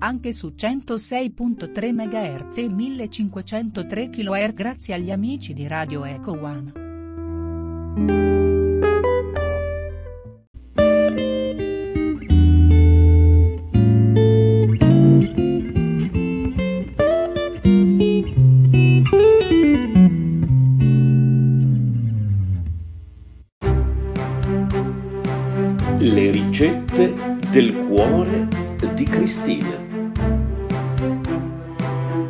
Anche su 106.3 MHz e 1503 kHz grazie agli amici di Radio Eco One. Le ricette del cuore di Cristina.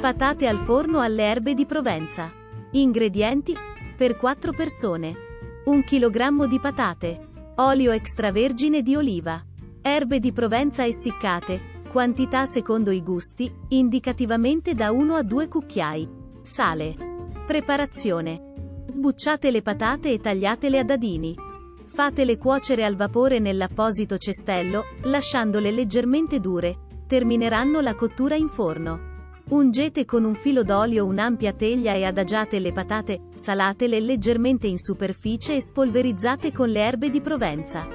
Patate al forno alle erbe di Provenza. Ingredienti: per 4 persone. 1 kg di patate. Olio extravergine di oliva. Erbe di Provenza essiccate. Quantità secondo i gusti, indicativamente da 1 a 2 cucchiai. Sale. Preparazione. Sbucciate le patate e tagliatele a dadini. Fatele cuocere al vapore nell'apposito cestello, lasciandole leggermente dure. Termineranno la cottura in forno. Ungete con un filo d'olio un'ampia teglia e adagiate le patate, salatele leggermente in superficie e spolverizzate con le erbe di Provenza.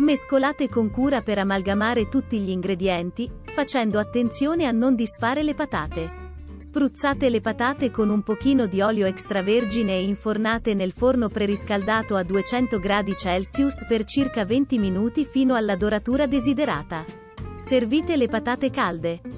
Mescolate con cura per amalgamare tutti gli ingredienti, facendo attenzione a non disfare le patate. Spruzzate le patate con un pochino di olio extravergine e infornate nel forno preriscaldato a 200 gradi per circa 20 minuti fino alla doratura desiderata. Servite le patate calde.